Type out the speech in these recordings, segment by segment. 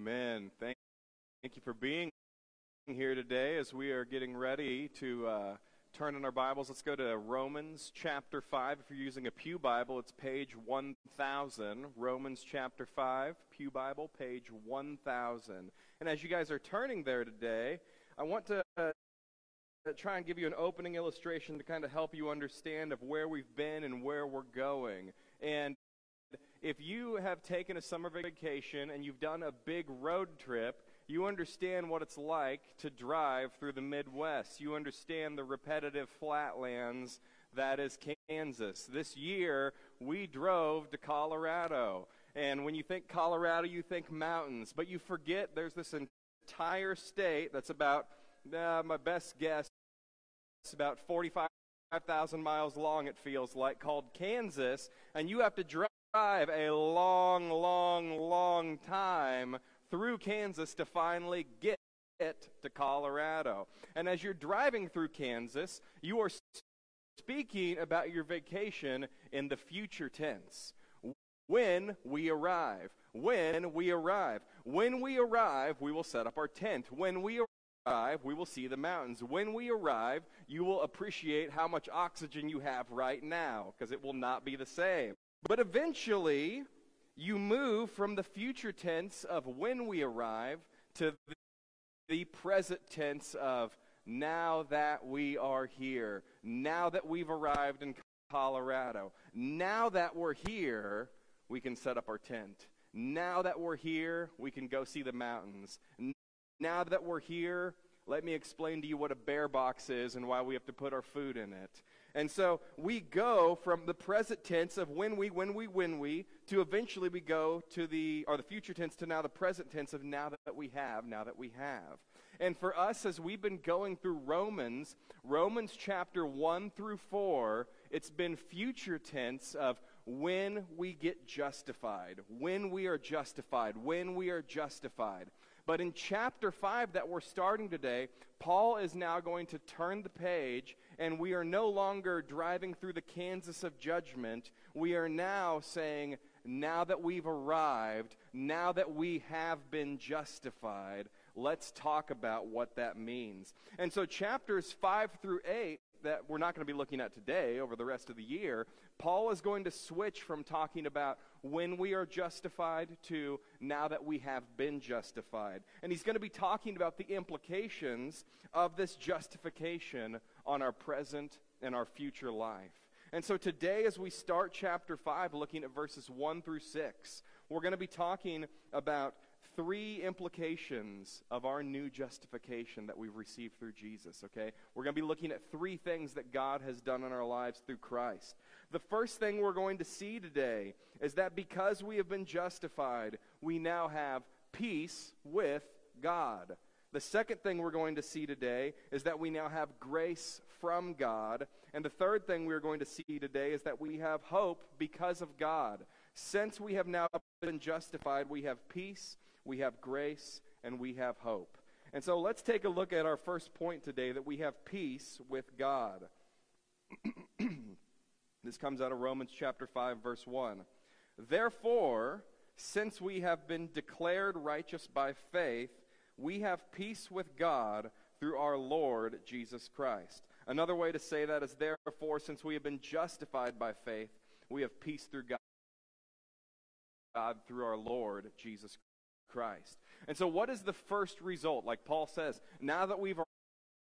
Amen. Thank, thank you for being here today as we are getting ready to uh, turn in our Bibles. Let's go to Romans chapter 5. If you're using a Pew Bible, it's page 1000. Romans chapter 5, Pew Bible, page 1000. And as you guys are turning there today, I want to uh, try and give you an opening illustration to kind of help you understand of where we've been and where we're going. And if you have taken a summer vacation and you've done a big road trip, you understand what it's like to drive through the Midwest. You understand the repetitive flatlands that is Kansas. This year, we drove to Colorado. And when you think Colorado, you think mountains. But you forget there's this entire state that's about, uh, my best guess, it's about 45,000 miles long, it feels like, called Kansas. And you have to drive drive a long, long, long time through Kansas to finally get it to Colorado. And as you're driving through Kansas, you are speaking about your vacation in the future tense. When we arrive. When we arrive. When we arrive, we will set up our tent. When we arrive, we will see the mountains. When we arrive, you will appreciate how much oxygen you have right now, because it will not be the same. But eventually, you move from the future tense of when we arrive to the present tense of now that we are here, now that we've arrived in Colorado, now that we're here, we can set up our tent. Now that we're here, we can go see the mountains. Now that we're here, let me explain to you what a bear box is and why we have to put our food in it. And so we go from the present tense of when we, when we, when we, to eventually we go to the, or the future tense to now the present tense of now that we have, now that we have. And for us, as we've been going through Romans, Romans chapter 1 through 4, it's been future tense of when we get justified, when we are justified, when we are justified. But in chapter 5 that we're starting today, Paul is now going to turn the page, and we are no longer driving through the Kansas of judgment. We are now saying, now that we've arrived, now that we have been justified, let's talk about what that means. And so, chapters 5 through 8 that we're not going to be looking at today over the rest of the year, Paul is going to switch from talking about when we are justified to now that we have been justified. And he's going to be talking about the implications of this justification on our present and our future life. And so today, as we start chapter 5, looking at verses 1 through 6, we're going to be talking about three implications of our new justification that we've received through Jesus, okay? We're going to be looking at three things that God has done in our lives through Christ. The first thing we're going to see today is that because we have been justified, we now have peace with God. The second thing we're going to see today is that we now have grace from God. And the third thing we're going to see today is that we have hope because of God. Since we have now been justified, we have peace we have grace, and we have hope. And so let's take a look at our first point today that we have peace with God. this comes out of Romans chapter 5 verse 1. Therefore, since we have been declared righteous by faith, we have peace with God through our Lord Jesus Christ. Another way to say that is therefore, since we have been justified by faith, we have peace through God, God through our Lord Jesus Christ. And so, what is the first result? Like Paul says, now that we've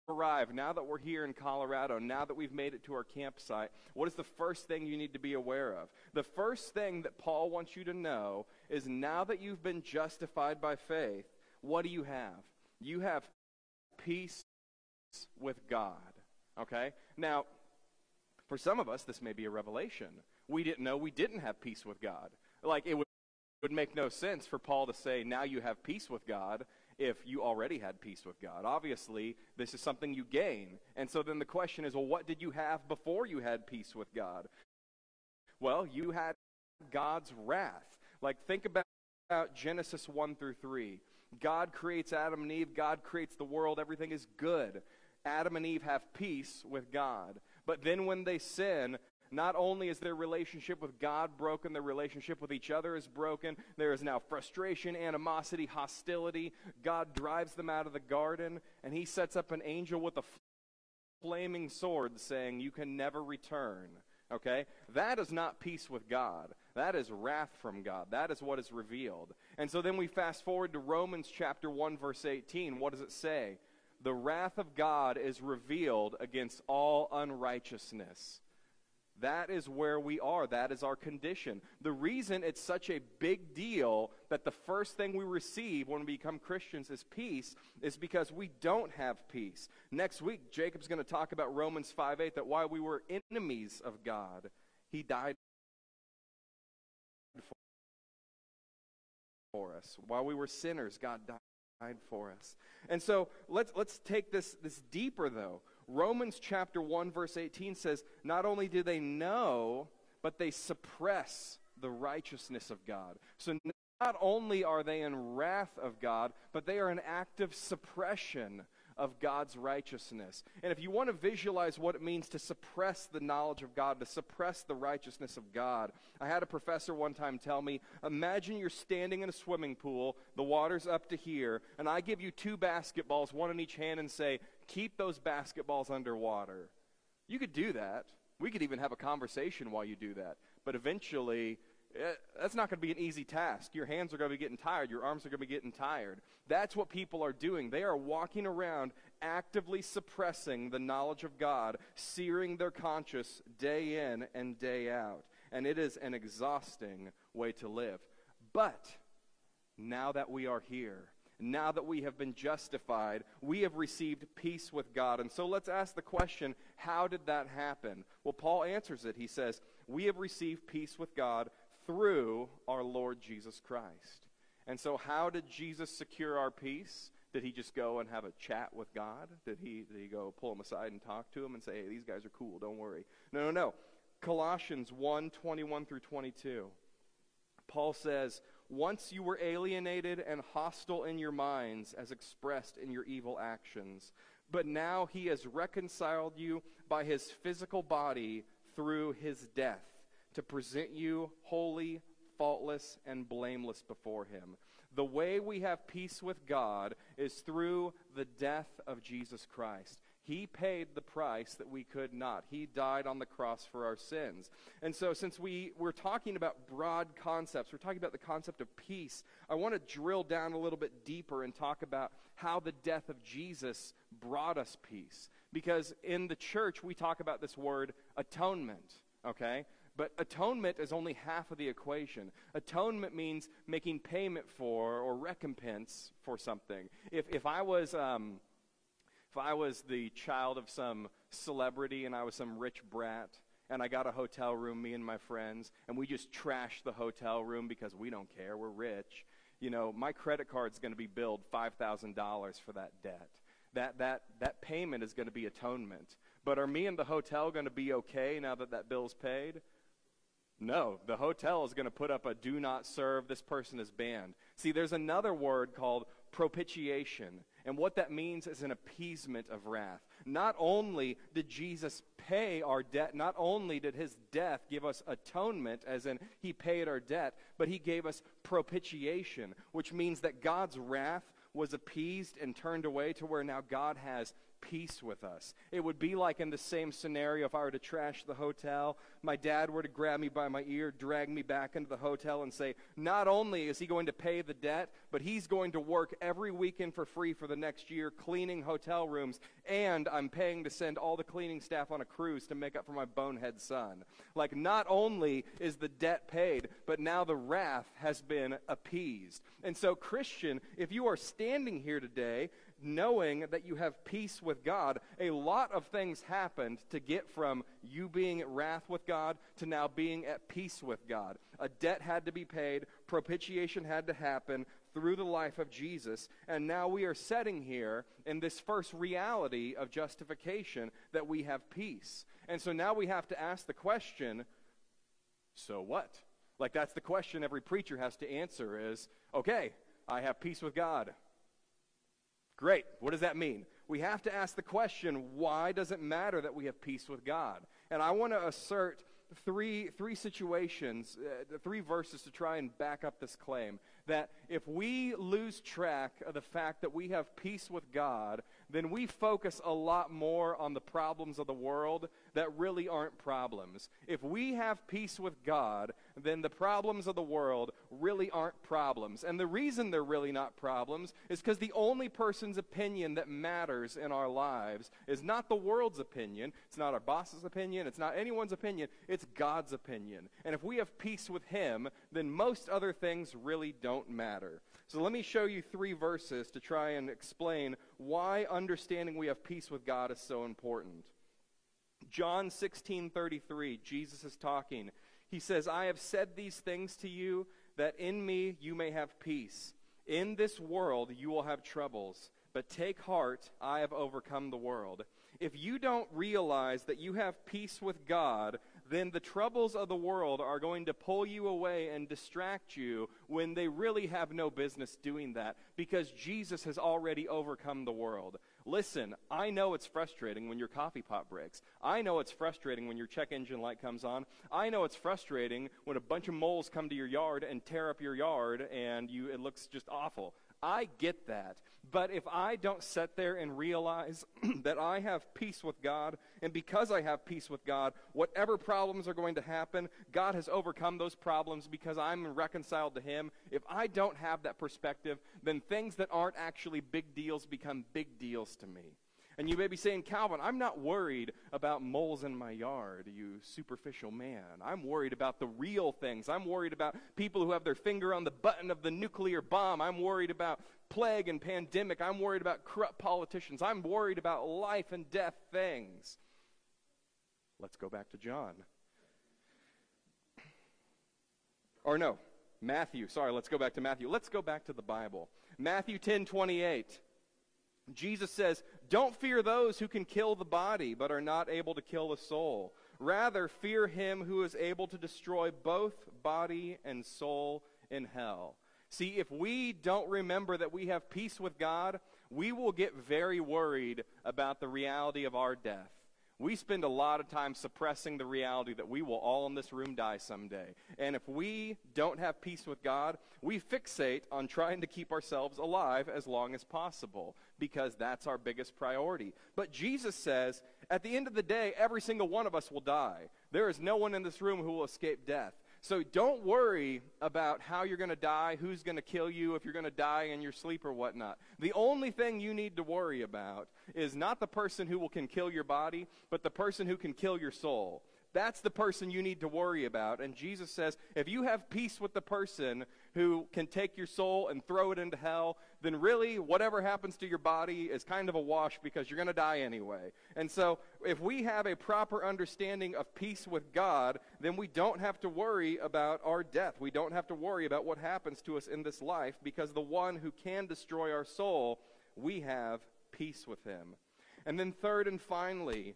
arrived, now that we're here in Colorado, now that we've made it to our campsite, what is the first thing you need to be aware of? The first thing that Paul wants you to know is now that you've been justified by faith, what do you have? You have peace with God. Okay? Now, for some of us, this may be a revelation. We didn't know we didn't have peace with God. Like, it would would make no sense for Paul to say, now you have peace with God, if you already had peace with God. Obviously, this is something you gain. And so then the question is, well, what did you have before you had peace with God? Well, you had God's wrath. Like, think about Genesis 1 through 3. God creates Adam and Eve, God creates the world, everything is good. Adam and Eve have peace with God. But then when they sin, Not only is their relationship with God broken, their relationship with each other is broken. There is now frustration, animosity, hostility. God drives them out of the garden, and he sets up an angel with a flaming sword saying, You can never return. Okay? That is not peace with God. That is wrath from God. That is what is revealed. And so then we fast forward to Romans chapter 1, verse 18. What does it say? The wrath of God is revealed against all unrighteousness. That is where we are. That is our condition. The reason it's such a big deal that the first thing we receive when we become Christians is peace is because we don't have peace. Next week, Jacob's going to talk about Romans 5 8, that while we were enemies of God, he died for us. While we were sinners, God died for us. And so let's, let's take this, this deeper, though. Romans chapter 1, verse 18 says, Not only do they know, but they suppress the righteousness of God. So not only are they in wrath of God, but they are an active suppression of God's righteousness. And if you want to visualize what it means to suppress the knowledge of God, to suppress the righteousness of God, I had a professor one time tell me imagine you're standing in a swimming pool, the water's up to here, and I give you two basketballs, one in each hand, and say, keep those basketballs underwater. You could do that. We could even have a conversation while you do that. But eventually, Eh, that's not going to be an easy task. Your hands are going to be getting tired. Your arms are going to be getting tired. That's what people are doing. They are walking around actively suppressing the knowledge of God, searing their conscience day in and day out. And it is an exhausting way to live. But now that we are here, now that we have been justified, we have received peace with God. And so let's ask the question how did that happen? Well, Paul answers it. He says, We have received peace with God through our Lord Jesus Christ. And so, how did Jesus secure our peace? Did he just go and have a chat with God? Did he, did he go pull him aside and talk to him and say, hey, these guys are cool, don't worry? No, no, no. Colossians 1 21 through 22. Paul says, once you were alienated and hostile in your minds, as expressed in your evil actions. But now he has reconciled you by his physical body through his death to present you holy, faultless, and blameless before him. The way we have peace with God is through the death of Jesus Christ. He paid the price that we could not. He died on the cross for our sins. And so, since we, we're talking about broad concepts, we're talking about the concept of peace, I want to drill down a little bit deeper and talk about how the death of Jesus brought us peace. Because in the church, we talk about this word atonement, okay? But atonement is only half of the equation. Atonement means making payment for or recompense for something. If, if I was. Um, if I was the child of some celebrity and I was some rich brat and I got a hotel room, me and my friends, and we just trashed the hotel room because we don't care, we're rich, you know, my credit card's going to be billed $5,000 for that debt. That, that, that payment is going to be atonement. But are me and the hotel going to be okay now that that bill's paid? No, the hotel is going to put up a do not serve, this person is banned. See, there's another word called propitiation. And what that means is an appeasement of wrath. Not only did Jesus pay our debt, not only did his death give us atonement, as in he paid our debt, but he gave us propitiation, which means that God's wrath was appeased and turned away to where now God has peace with us. It would be like in the same scenario if I were to trash the hotel, my dad were to grab me by my ear, drag me back into the hotel, and say, Not only is he going to pay the debt, but he's going to work every weekend for free for the next year cleaning hotel rooms, and I'm paying to send all the cleaning staff on a cruise to make up for my bonehead son. Like, not only is the debt paid, but now the wrath has been appeased. And so, Christian, if you are standing here today knowing that you have peace with God, a lot of things happened to get from you being at wrath with God to now being at peace with God. A debt had to be paid, propitiation had to happen through the life of Jesus, and now we are setting here in this first reality of justification that we have peace. And so now we have to ask the question so what? Like that's the question every preacher has to answer is okay, I have peace with God. Great. What does that mean? We have to ask the question why does it matter that we have peace with God? And I want to assert three, three situations, uh, three verses to try and back up this claim that if we lose track of the fact that we have peace with God, then we focus a lot more on the problems of the world that really aren't problems. If we have peace with God, then the problems of the world really aren't problems. And the reason they're really not problems is because the only person's opinion that matters in our lives is not the world's opinion, it's not our boss's opinion, it's not anyone's opinion, it's God's opinion. And if we have peace with Him, then most other things really don't matter. So let me show you three verses to try and explain why understanding we have peace with God is so important. John 16:33, Jesus is talking. He says, "I have said these things to you that in me you may have peace. In this world you will have troubles, but take heart, I have overcome the world." If you don't realize that you have peace with God, then the troubles of the world are going to pull you away and distract you when they really have no business doing that because Jesus has already overcome the world. Listen, I know it's frustrating when your coffee pot breaks. I know it's frustrating when your check engine light comes on. I know it's frustrating when a bunch of moles come to your yard and tear up your yard and you it looks just awful. I get that. But if I don't sit there and realize that I have peace with God, and because I have peace with God, whatever problems are going to happen, God has overcome those problems because I'm reconciled to Him. If I don't have that perspective, then things that aren't actually big deals become big deals to me. And you may be saying, Calvin, I'm not worried about moles in my yard, you superficial man. I'm worried about the real things. I'm worried about people who have their finger on the button of the nuclear bomb. I'm worried about plague and pandemic. I'm worried about corrupt politicians. I'm worried about life and death things. Let's go back to John. Or no, Matthew. Sorry, let's go back to Matthew. Let's go back to the Bible. Matthew 10 28. Jesus says, Don't fear those who can kill the body, but are not able to kill the soul. Rather, fear him who is able to destroy both body and soul in hell. See, if we don't remember that we have peace with God, we will get very worried about the reality of our death. We spend a lot of time suppressing the reality that we will all in this room die someday. And if we don't have peace with God, we fixate on trying to keep ourselves alive as long as possible because that's our biggest priority. But Jesus says, at the end of the day, every single one of us will die. There is no one in this room who will escape death. So don't worry about how you're going to die, who's going to kill you, if you're going to die in your sleep or whatnot. The only thing you need to worry about is not the person who will, can kill your body, but the person who can kill your soul. That's the person you need to worry about. And Jesus says, if you have peace with the person who can take your soul and throw it into hell, then really whatever happens to your body is kind of a wash because you're going to die anyway. And so if we have a proper understanding of peace with God, then we don't have to worry about our death. We don't have to worry about what happens to us in this life because the one who can destroy our soul, we have peace with him. And then third and finally,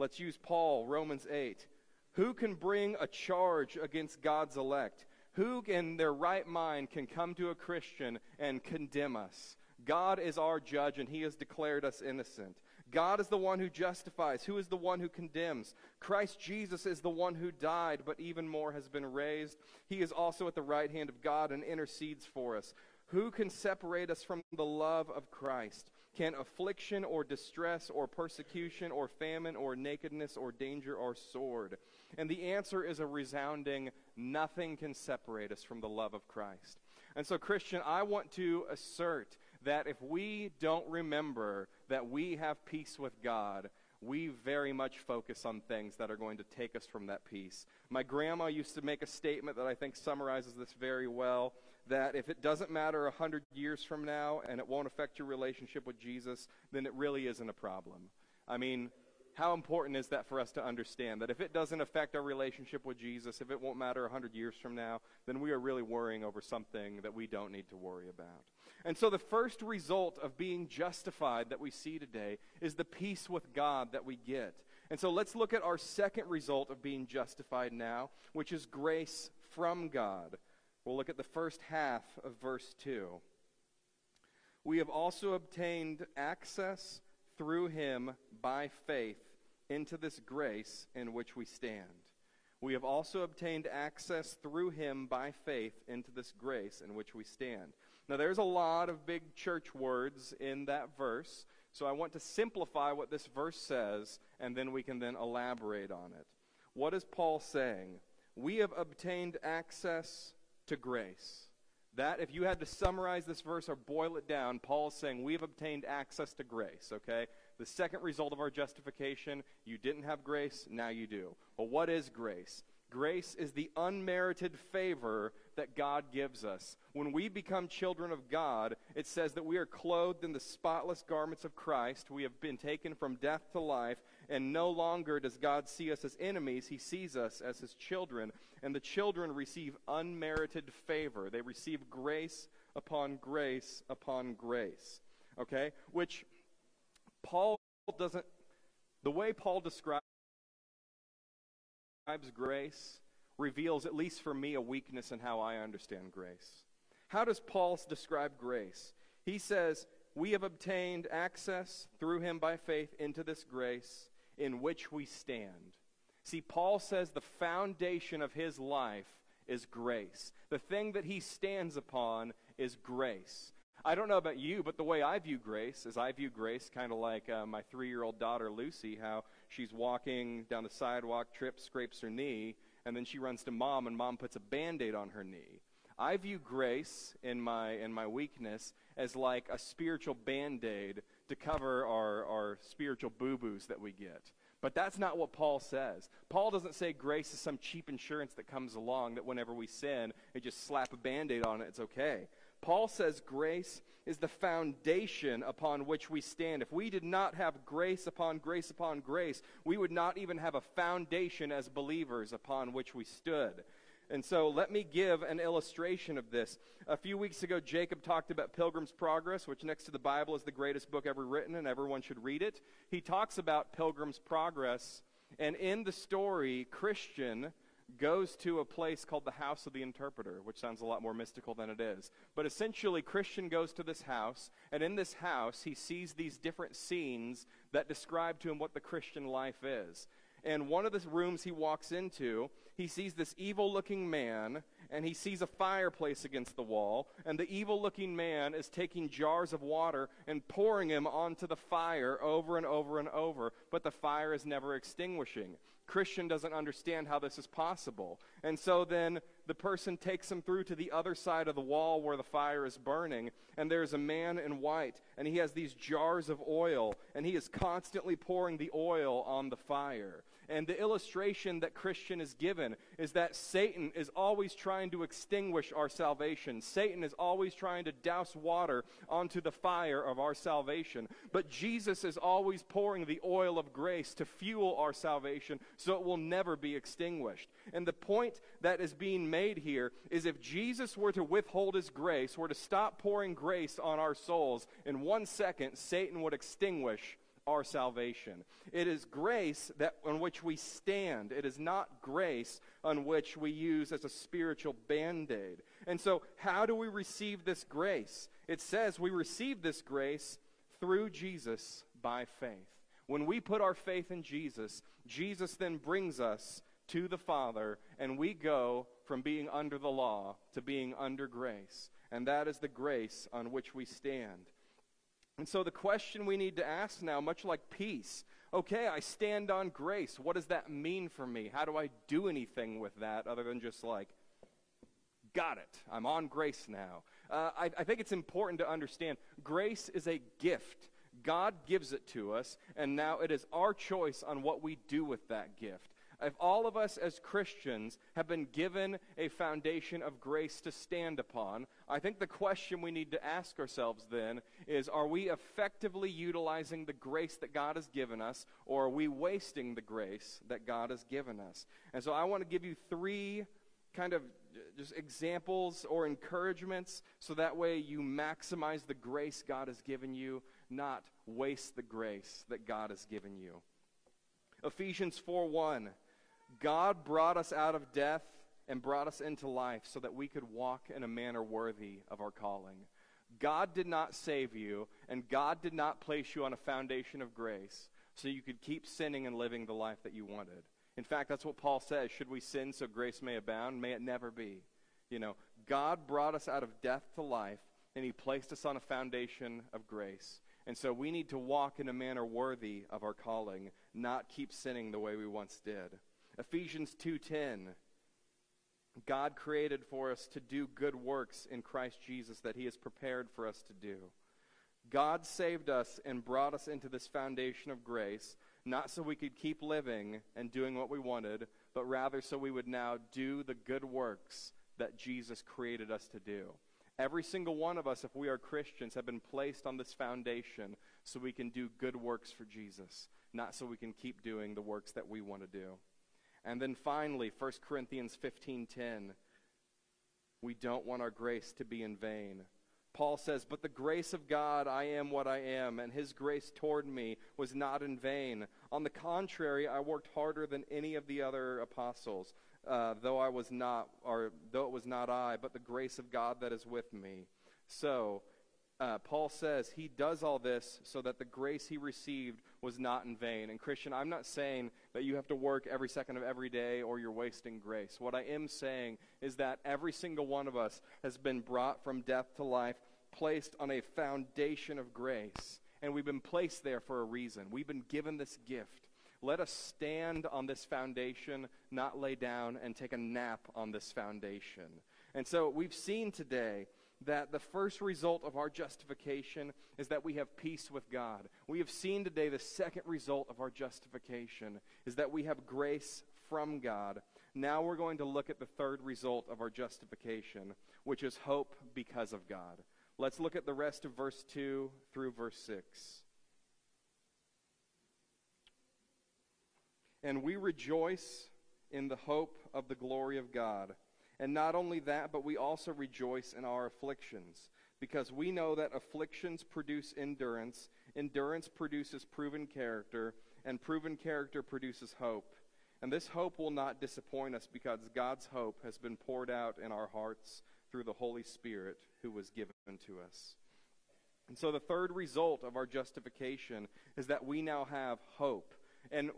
Let's use Paul, Romans 8. Who can bring a charge against God's elect? Who in their right mind can come to a Christian and condemn us? God is our judge, and he has declared us innocent. God is the one who justifies. Who is the one who condemns? Christ Jesus is the one who died, but even more has been raised. He is also at the right hand of God and intercedes for us. Who can separate us from the love of Christ? Can affliction or distress or persecution or famine or nakedness or danger or sword? And the answer is a resounding nothing can separate us from the love of Christ. And so, Christian, I want to assert that if we don't remember that we have peace with God, we very much focus on things that are going to take us from that peace. My grandma used to make a statement that I think summarizes this very well that if it doesn't matter a hundred years from now and it won't affect your relationship with Jesus, then it really isn't a problem. I mean, how important is that for us to understand that if it doesn't affect our relationship with Jesus, if it won't matter a hundred years from now, then we are really worrying over something that we don't need to worry about. And so the first result of being justified that we see today is the peace with God that we get. And so let's look at our second result of being justified now, which is grace from God. We'll look at the first half of verse 2. We have also obtained access through him by faith into this grace in which we stand. we have also obtained access through him by faith into this grace in which we stand. Now, there's a lot of big church words in that verse, so I want to simplify what this verse says, and then we can then elaborate on it. What is Paul saying? We have obtained access to grace. That, if you had to summarize this verse or boil it down, Paul is saying we have obtained access to grace, okay? The second result of our justification, you didn't have grace, now you do. Well, what is grace? Grace is the unmerited favor that God gives us. When we become children of God, it says that we are clothed in the spotless garments of Christ. We have been taken from death to life, and no longer does God see us as enemies. He sees us as his children. And the children receive unmerited favor. They receive grace upon grace upon grace. Okay? Which Paul doesn't, the way Paul describes grace reveals, at least for me, a weakness in how I understand grace. How does Paul describe grace? He says, We have obtained access through him by faith into this grace in which we stand. See, Paul says the foundation of his life is grace. The thing that he stands upon is grace. I don't know about you, but the way I view grace is I view grace kind of like uh, my three year old daughter Lucy, how she's walking down the sidewalk, trips, scrapes her knee, and then she runs to mom, and mom puts a band aid on her knee. I view grace in my, in my weakness as like a spiritual band aid to cover our, our spiritual boo boos that we get. But that's not what Paul says. Paul doesn't say grace is some cheap insurance that comes along that whenever we sin, they just slap a band aid on it, it's okay. Paul says grace is the foundation upon which we stand. If we did not have grace upon grace upon grace, we would not even have a foundation as believers upon which we stood. And so let me give an illustration of this. A few weeks ago, Jacob talked about Pilgrim's Progress, which next to the Bible is the greatest book ever written, and everyone should read it. He talks about Pilgrim's Progress, and in the story, Christian goes to a place called the House of the Interpreter, which sounds a lot more mystical than it is. But essentially, Christian goes to this house, and in this house, he sees these different scenes that describe to him what the Christian life is. And one of the rooms he walks into, he sees this evil looking man and he sees a fireplace against the wall, and the evil looking man is taking jars of water and pouring them onto the fire over and over and over, but the fire is never extinguishing. Christian doesn't understand how this is possible. And so then the person takes him through to the other side of the wall where the fire is burning, and there's a man in white, and he has these jars of oil, and he is constantly pouring the oil on the fire. And the illustration that Christian is given is that Satan is always trying to extinguish our salvation. Satan is always trying to douse water onto the fire of our salvation. But Jesus is always pouring the oil of grace to fuel our salvation so it will never be extinguished. And the point that is being made here is if Jesus were to withhold his grace, were to stop pouring grace on our souls, in one second, Satan would extinguish our salvation. It is grace that on which we stand. It is not grace on which we use as a spiritual band-aid. And so, how do we receive this grace? It says we receive this grace through Jesus by faith. When we put our faith in Jesus, Jesus then brings us to the Father, and we go from being under the law to being under grace. And that is the grace on which we stand. And so the question we need to ask now, much like peace, okay, I stand on grace. What does that mean for me? How do I do anything with that other than just like, got it, I'm on grace now? Uh, I, I think it's important to understand grace is a gift. God gives it to us, and now it is our choice on what we do with that gift if all of us as Christians have been given a foundation of grace to stand upon, I think the question we need to ask ourselves then is are we effectively utilizing the grace that God has given us, or are we wasting the grace that God has given us? And so I want to give you three kind of just examples or encouragements so that way you maximize the grace God has given you, not waste the grace that God has given you. Ephesians 4 1 God brought us out of death and brought us into life so that we could walk in a manner worthy of our calling. God did not save you, and God did not place you on a foundation of grace so you could keep sinning and living the life that you wanted. In fact, that's what Paul says. Should we sin so grace may abound? May it never be. You know, God brought us out of death to life, and he placed us on a foundation of grace. And so we need to walk in a manner worthy of our calling, not keep sinning the way we once did. Ephesians 2:10 God created for us to do good works in Christ Jesus that he has prepared for us to do. God saved us and brought us into this foundation of grace, not so we could keep living and doing what we wanted, but rather so we would now do the good works that Jesus created us to do. Every single one of us, if we are Christians, have been placed on this foundation so we can do good works for Jesus, not so we can keep doing the works that we want to do. And then finally, 1 Corinthians 15:10, we don't want our grace to be in vain. Paul says, But the grace of God, I am what I am, and his grace toward me was not in vain. On the contrary, I worked harder than any of the other apostles, uh, though I was not, or though it was not I, but the grace of God that is with me. So, uh, Paul says he does all this so that the grace he received was not in vain. And, Christian, I'm not saying that you have to work every second of every day or you're wasting grace. What I am saying is that every single one of us has been brought from death to life, placed on a foundation of grace. And we've been placed there for a reason. We've been given this gift. Let us stand on this foundation, not lay down and take a nap on this foundation. And so we've seen today that the first result of our justification is that we have peace with God. We have seen today the second result of our justification is that we have grace from God. Now we're going to look at the third result of our justification, which is hope because of God. Let's look at the rest of verse 2 through verse 6. And we rejoice in the hope of the glory of God. And not only that, but we also rejoice in our afflictions, because we know that afflictions produce endurance, endurance produces proven character, and proven character produces hope. And this hope will not disappoint us because God's hope has been poured out in our hearts through the Holy Spirit who was given to us. And so the third result of our justification is that we now have hope. And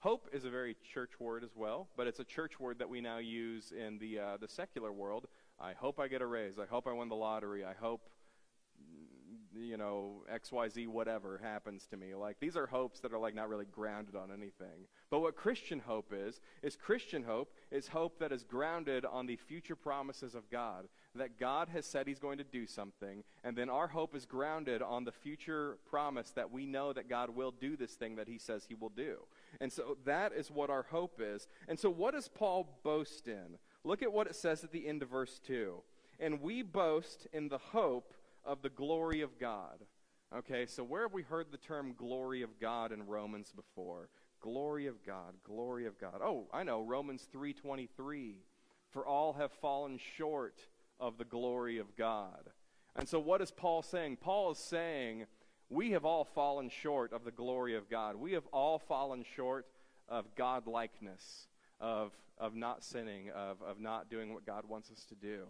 Hope is a very church word as well, but it's a church word that we now use in the uh, the secular world. I hope I get a raise. I hope I win the lottery. I hope you know, XYZ whatever happens to me. Like these are hopes that are like not really grounded on anything. But what Christian hope is, is Christian hope is hope that is grounded on the future promises of God. That God has said he's going to do something, and then our hope is grounded on the future promise that we know that God will do this thing that he says he will do. And so that is what our hope is. And so what does Paul boast in? Look at what it says at the end of verse 2. And we boast in the hope of the glory of God. Okay, so where have we heard the term glory of God in Romans before? Glory of God, glory of God. Oh, I know, Romans 3:23. For all have fallen short of the glory of God. And so what is Paul saying? Paul is saying we have all fallen short of the glory of God. We have all fallen short of God likeness, of, of not sinning, of, of not doing what God wants us to do.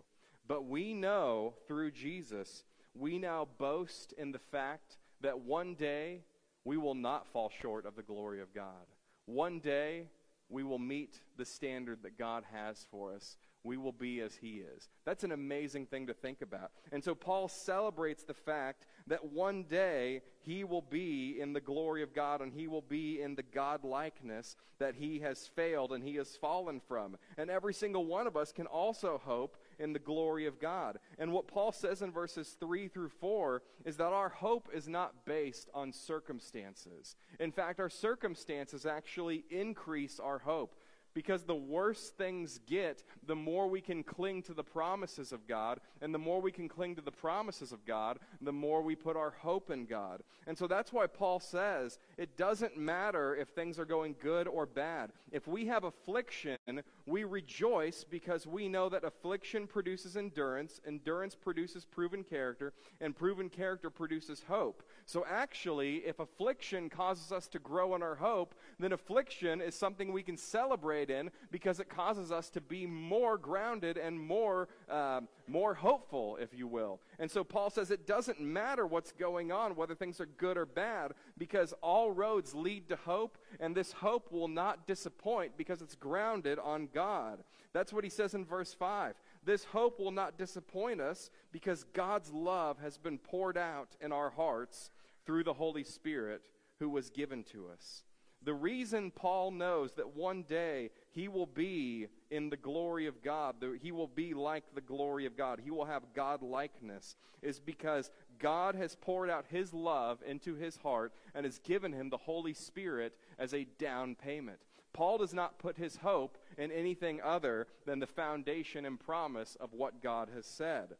But we know through Jesus we now boast in the fact that one day we will not fall short of the glory of God. One day we will meet the standard that God has for us we will be as he is. That's an amazing thing to think about. And so Paul celebrates the fact that one day he will be in the glory of God and he will be in the God likeness that he has failed and he has fallen from. And every single one of us can also hope in the glory of God. And what Paul says in verses 3 through 4 is that our hope is not based on circumstances. In fact, our circumstances actually increase our hope. Because the worse things get, the more we can cling to the promises of God. And the more we can cling to the promises of God, the more we put our hope in God. And so that's why Paul says it doesn't matter if things are going good or bad. If we have affliction, we rejoice because we know that affliction produces endurance, endurance produces proven character, and proven character produces hope. So actually, if affliction causes us to grow in our hope, then affliction is something we can celebrate in because it causes us to be more grounded and more, uh, more hopeful, if you will. And so Paul says it doesn't matter what's going on, whether things are good or bad, because all roads lead to hope, and this hope will not disappoint because it's grounded on God. That's what he says in verse 5. This hope will not disappoint us because God's love has been poured out in our hearts through the Holy Spirit who was given to us. The reason Paul knows that one day he will be in the glory of God, he will be like the glory of God, he will have God likeness, is because God has poured out his love into his heart and has given him the Holy Spirit as a down payment. Paul does not put his hope in anything other than the foundation and promise of what God has said.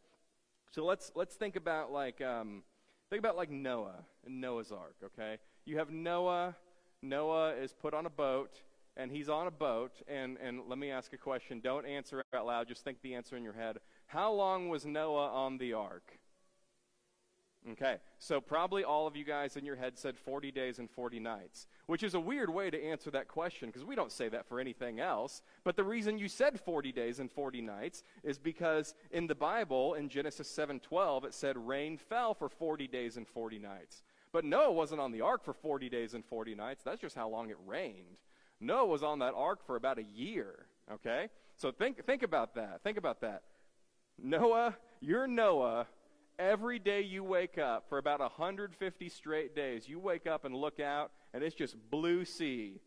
So let's let's think about like um, think about like Noah and Noah's Ark. Okay, you have Noah. Noah is put on a boat, and he's on a boat. And and let me ask a question. Don't answer out loud. Just think the answer in your head. How long was Noah on the ark? Okay, so probably all of you guys in your head said 40 days and 40 nights, which is a weird way to answer that question because we don't say that for anything else. But the reason you said 40 days and 40 nights is because in the Bible, in Genesis 7:12, it said rain fell for 40 days and 40 nights. But Noah wasn't on the ark for 40 days and 40 nights. That's just how long it rained. Noah was on that ark for about a year, okay? So think think about that. Think about that. Noah, you're Noah every day you wake up for about 150 straight days, you wake up and look out and it's just blue sea.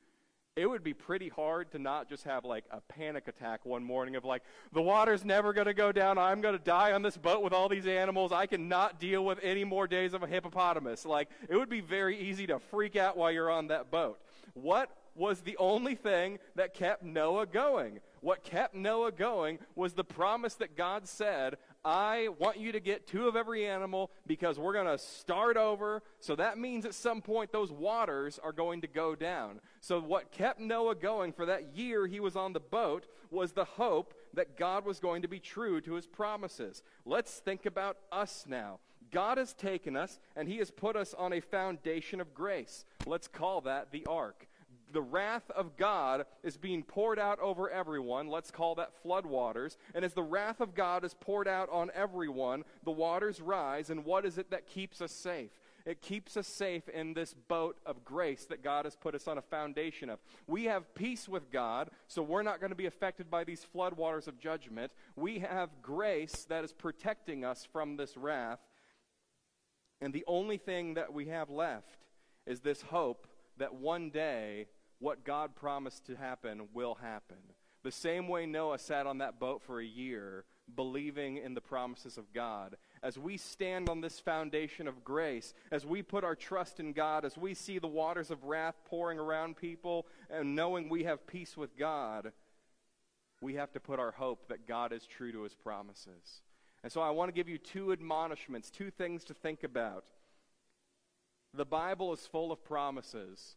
It would be pretty hard to not just have like a panic attack one morning of like, the water's never going to go down. I'm going to die on this boat with all these animals. I cannot deal with any more days of a hippopotamus. Like, it would be very easy to freak out while you're on that boat. What was the only thing that kept Noah going? What kept Noah going was the promise that God said, I want you to get two of every animal because we're going to start over. So that means at some point those waters are going to go down. So what kept Noah going for that year he was on the boat was the hope that God was going to be true to his promises. Let's think about us now. God has taken us and he has put us on a foundation of grace. Let's call that the ark the wrath of God is being poured out over everyone. Let's call that flood waters. And as the wrath of God is poured out on everyone, the waters rise. And what is it that keeps us safe? It keeps us safe in this boat of grace that God has put us on a foundation of. We have peace with God, so we're not going to be affected by these floodwaters of judgment. We have grace that is protecting us from this wrath. And the only thing that we have left is this hope that one day what God promised to happen will happen. The same way Noah sat on that boat for a year, believing in the promises of God, as we stand on this foundation of grace, as we put our trust in God, as we see the waters of wrath pouring around people, and knowing we have peace with God, we have to put our hope that God is true to his promises. And so I want to give you two admonishments, two things to think about. The Bible is full of promises.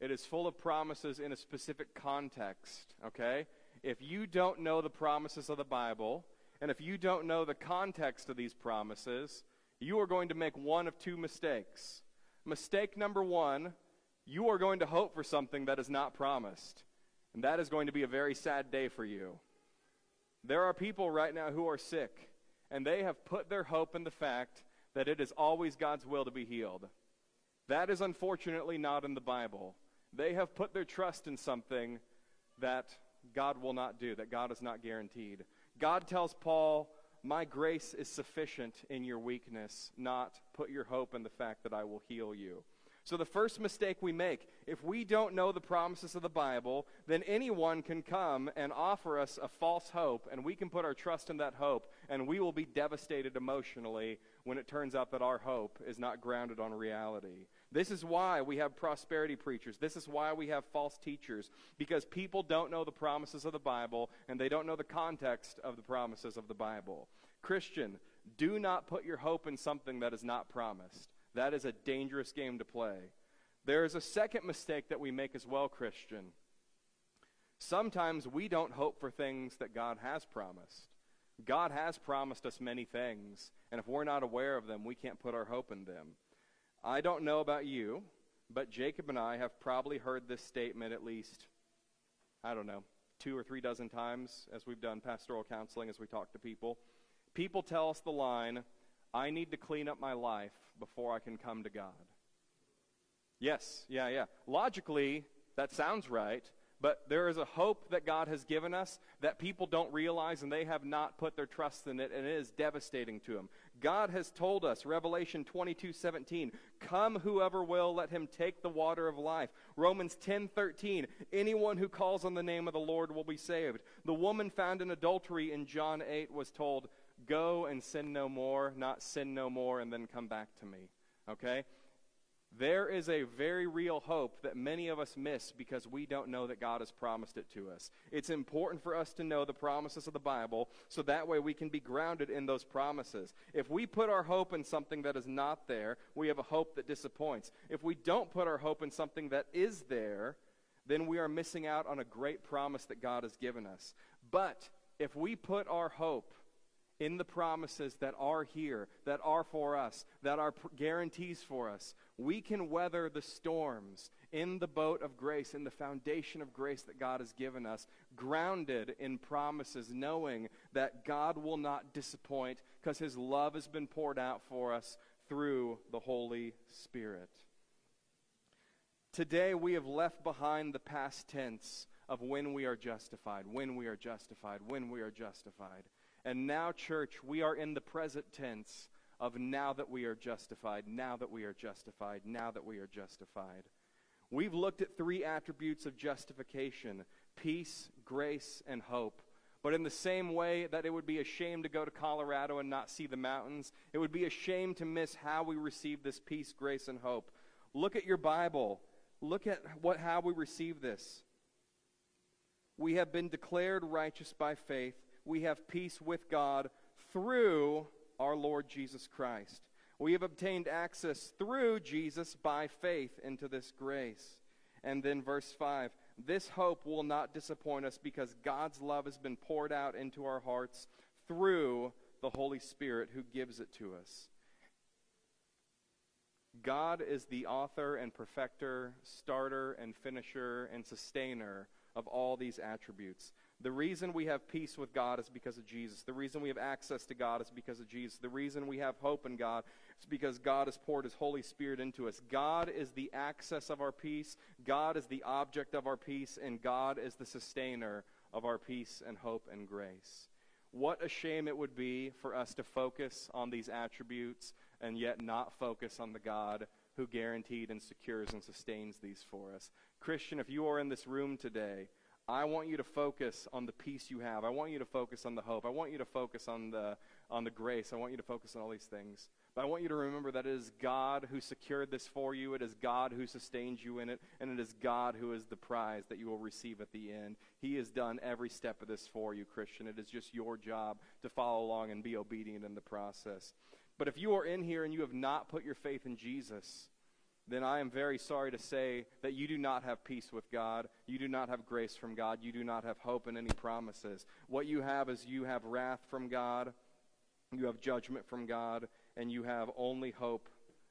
It is full of promises in a specific context, okay? If you don't know the promises of the Bible, and if you don't know the context of these promises, you are going to make one of two mistakes. Mistake number one, you are going to hope for something that is not promised. And that is going to be a very sad day for you. There are people right now who are sick, and they have put their hope in the fact that it is always God's will to be healed. That is unfortunately not in the Bible. They have put their trust in something that God will not do, that God is not guaranteed. God tells Paul, My grace is sufficient in your weakness, not put your hope in the fact that I will heal you. So, the first mistake we make, if we don't know the promises of the Bible, then anyone can come and offer us a false hope, and we can put our trust in that hope, and we will be devastated emotionally when it turns out that our hope is not grounded on reality. This is why we have prosperity preachers. This is why we have false teachers, because people don't know the promises of the Bible, and they don't know the context of the promises of the Bible. Christian, do not put your hope in something that is not promised. That is a dangerous game to play. There is a second mistake that we make as well, Christian. Sometimes we don't hope for things that God has promised. God has promised us many things, and if we're not aware of them, we can't put our hope in them. I don't know about you, but Jacob and I have probably heard this statement at least, I don't know, two or three dozen times as we've done pastoral counseling, as we talk to people. People tell us the line, I need to clean up my life before I can come to God. Yes, yeah, yeah. Logically, that sounds right, but there is a hope that God has given us that people don't realize and they have not put their trust in it, and it is devastating to them. God has told us, Revelation 22 17, come whoever will, let him take the water of life. Romans 10 13, anyone who calls on the name of the Lord will be saved. The woman found in adultery in John 8 was told, Go and sin no more, not sin no more, and then come back to me. Okay? There is a very real hope that many of us miss because we don't know that God has promised it to us. It's important for us to know the promises of the Bible so that way we can be grounded in those promises. If we put our hope in something that is not there, we have a hope that disappoints. If we don't put our hope in something that is there, then we are missing out on a great promise that God has given us. But if we put our hope in the promises that are here, that are for us, that are guarantees for us, we can weather the storms in the boat of grace, in the foundation of grace that God has given us, grounded in promises, knowing that God will not disappoint because his love has been poured out for us through the Holy Spirit. Today, we have left behind the past tense of when we are justified, when we are justified, when we are justified. And now, church, we are in the present tense of now that we are justified, now that we are justified, now that we are justified. We've looked at three attributes of justification peace, grace, and hope. But in the same way that it would be a shame to go to Colorado and not see the mountains, it would be a shame to miss how we receive this peace, grace, and hope. Look at your Bible. Look at what, how we receive this. We have been declared righteous by faith we have peace with God through our Lord Jesus Christ. We have obtained access through Jesus by faith into this grace. And then verse 5 this hope will not disappoint us because God's love has been poured out into our hearts through the Holy Spirit who gives it to us. God is the author and perfecter, starter and finisher and sustainer of all these attributes. The reason we have peace with God is because of Jesus. The reason we have access to God is because of Jesus. The reason we have hope in God is because God has poured His Holy Spirit into us. God is the access of our peace, God is the object of our peace, and God is the sustainer of our peace and hope and grace. What a shame it would be for us to focus on these attributes and yet not focus on the God who guaranteed and secures and sustains these for us. Christian, if you are in this room today, I want you to focus on the peace you have. I want you to focus on the hope. I want you to focus on the, on the grace. I want you to focus on all these things. But I want you to remember that it is God who secured this for you. It is God who sustains you in it. And it is God who is the prize that you will receive at the end. He has done every step of this for you, Christian. It is just your job to follow along and be obedient in the process. But if you are in here and you have not put your faith in Jesus, then I am very sorry to say that you do not have peace with God. You do not have grace from God. You do not have hope in any promises. What you have is you have wrath from God, you have judgment from God, and you have only hope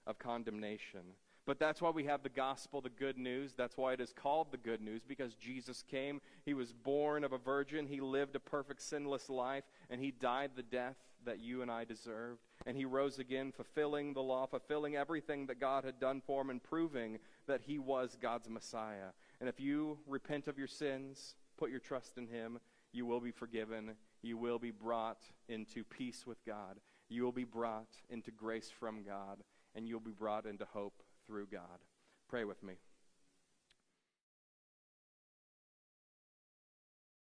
of condemnation. But that's why we have the gospel, the good news. That's why it is called the good news, because Jesus came. He was born of a virgin. He lived a perfect, sinless life, and he died the death that you and I deserved. And he rose again, fulfilling the law, fulfilling everything that God had done for him, and proving that he was God's Messiah. And if you repent of your sins, put your trust in him, you will be forgiven. You will be brought into peace with God. You will be brought into grace from God. And you'll be brought into hope through God. Pray with me.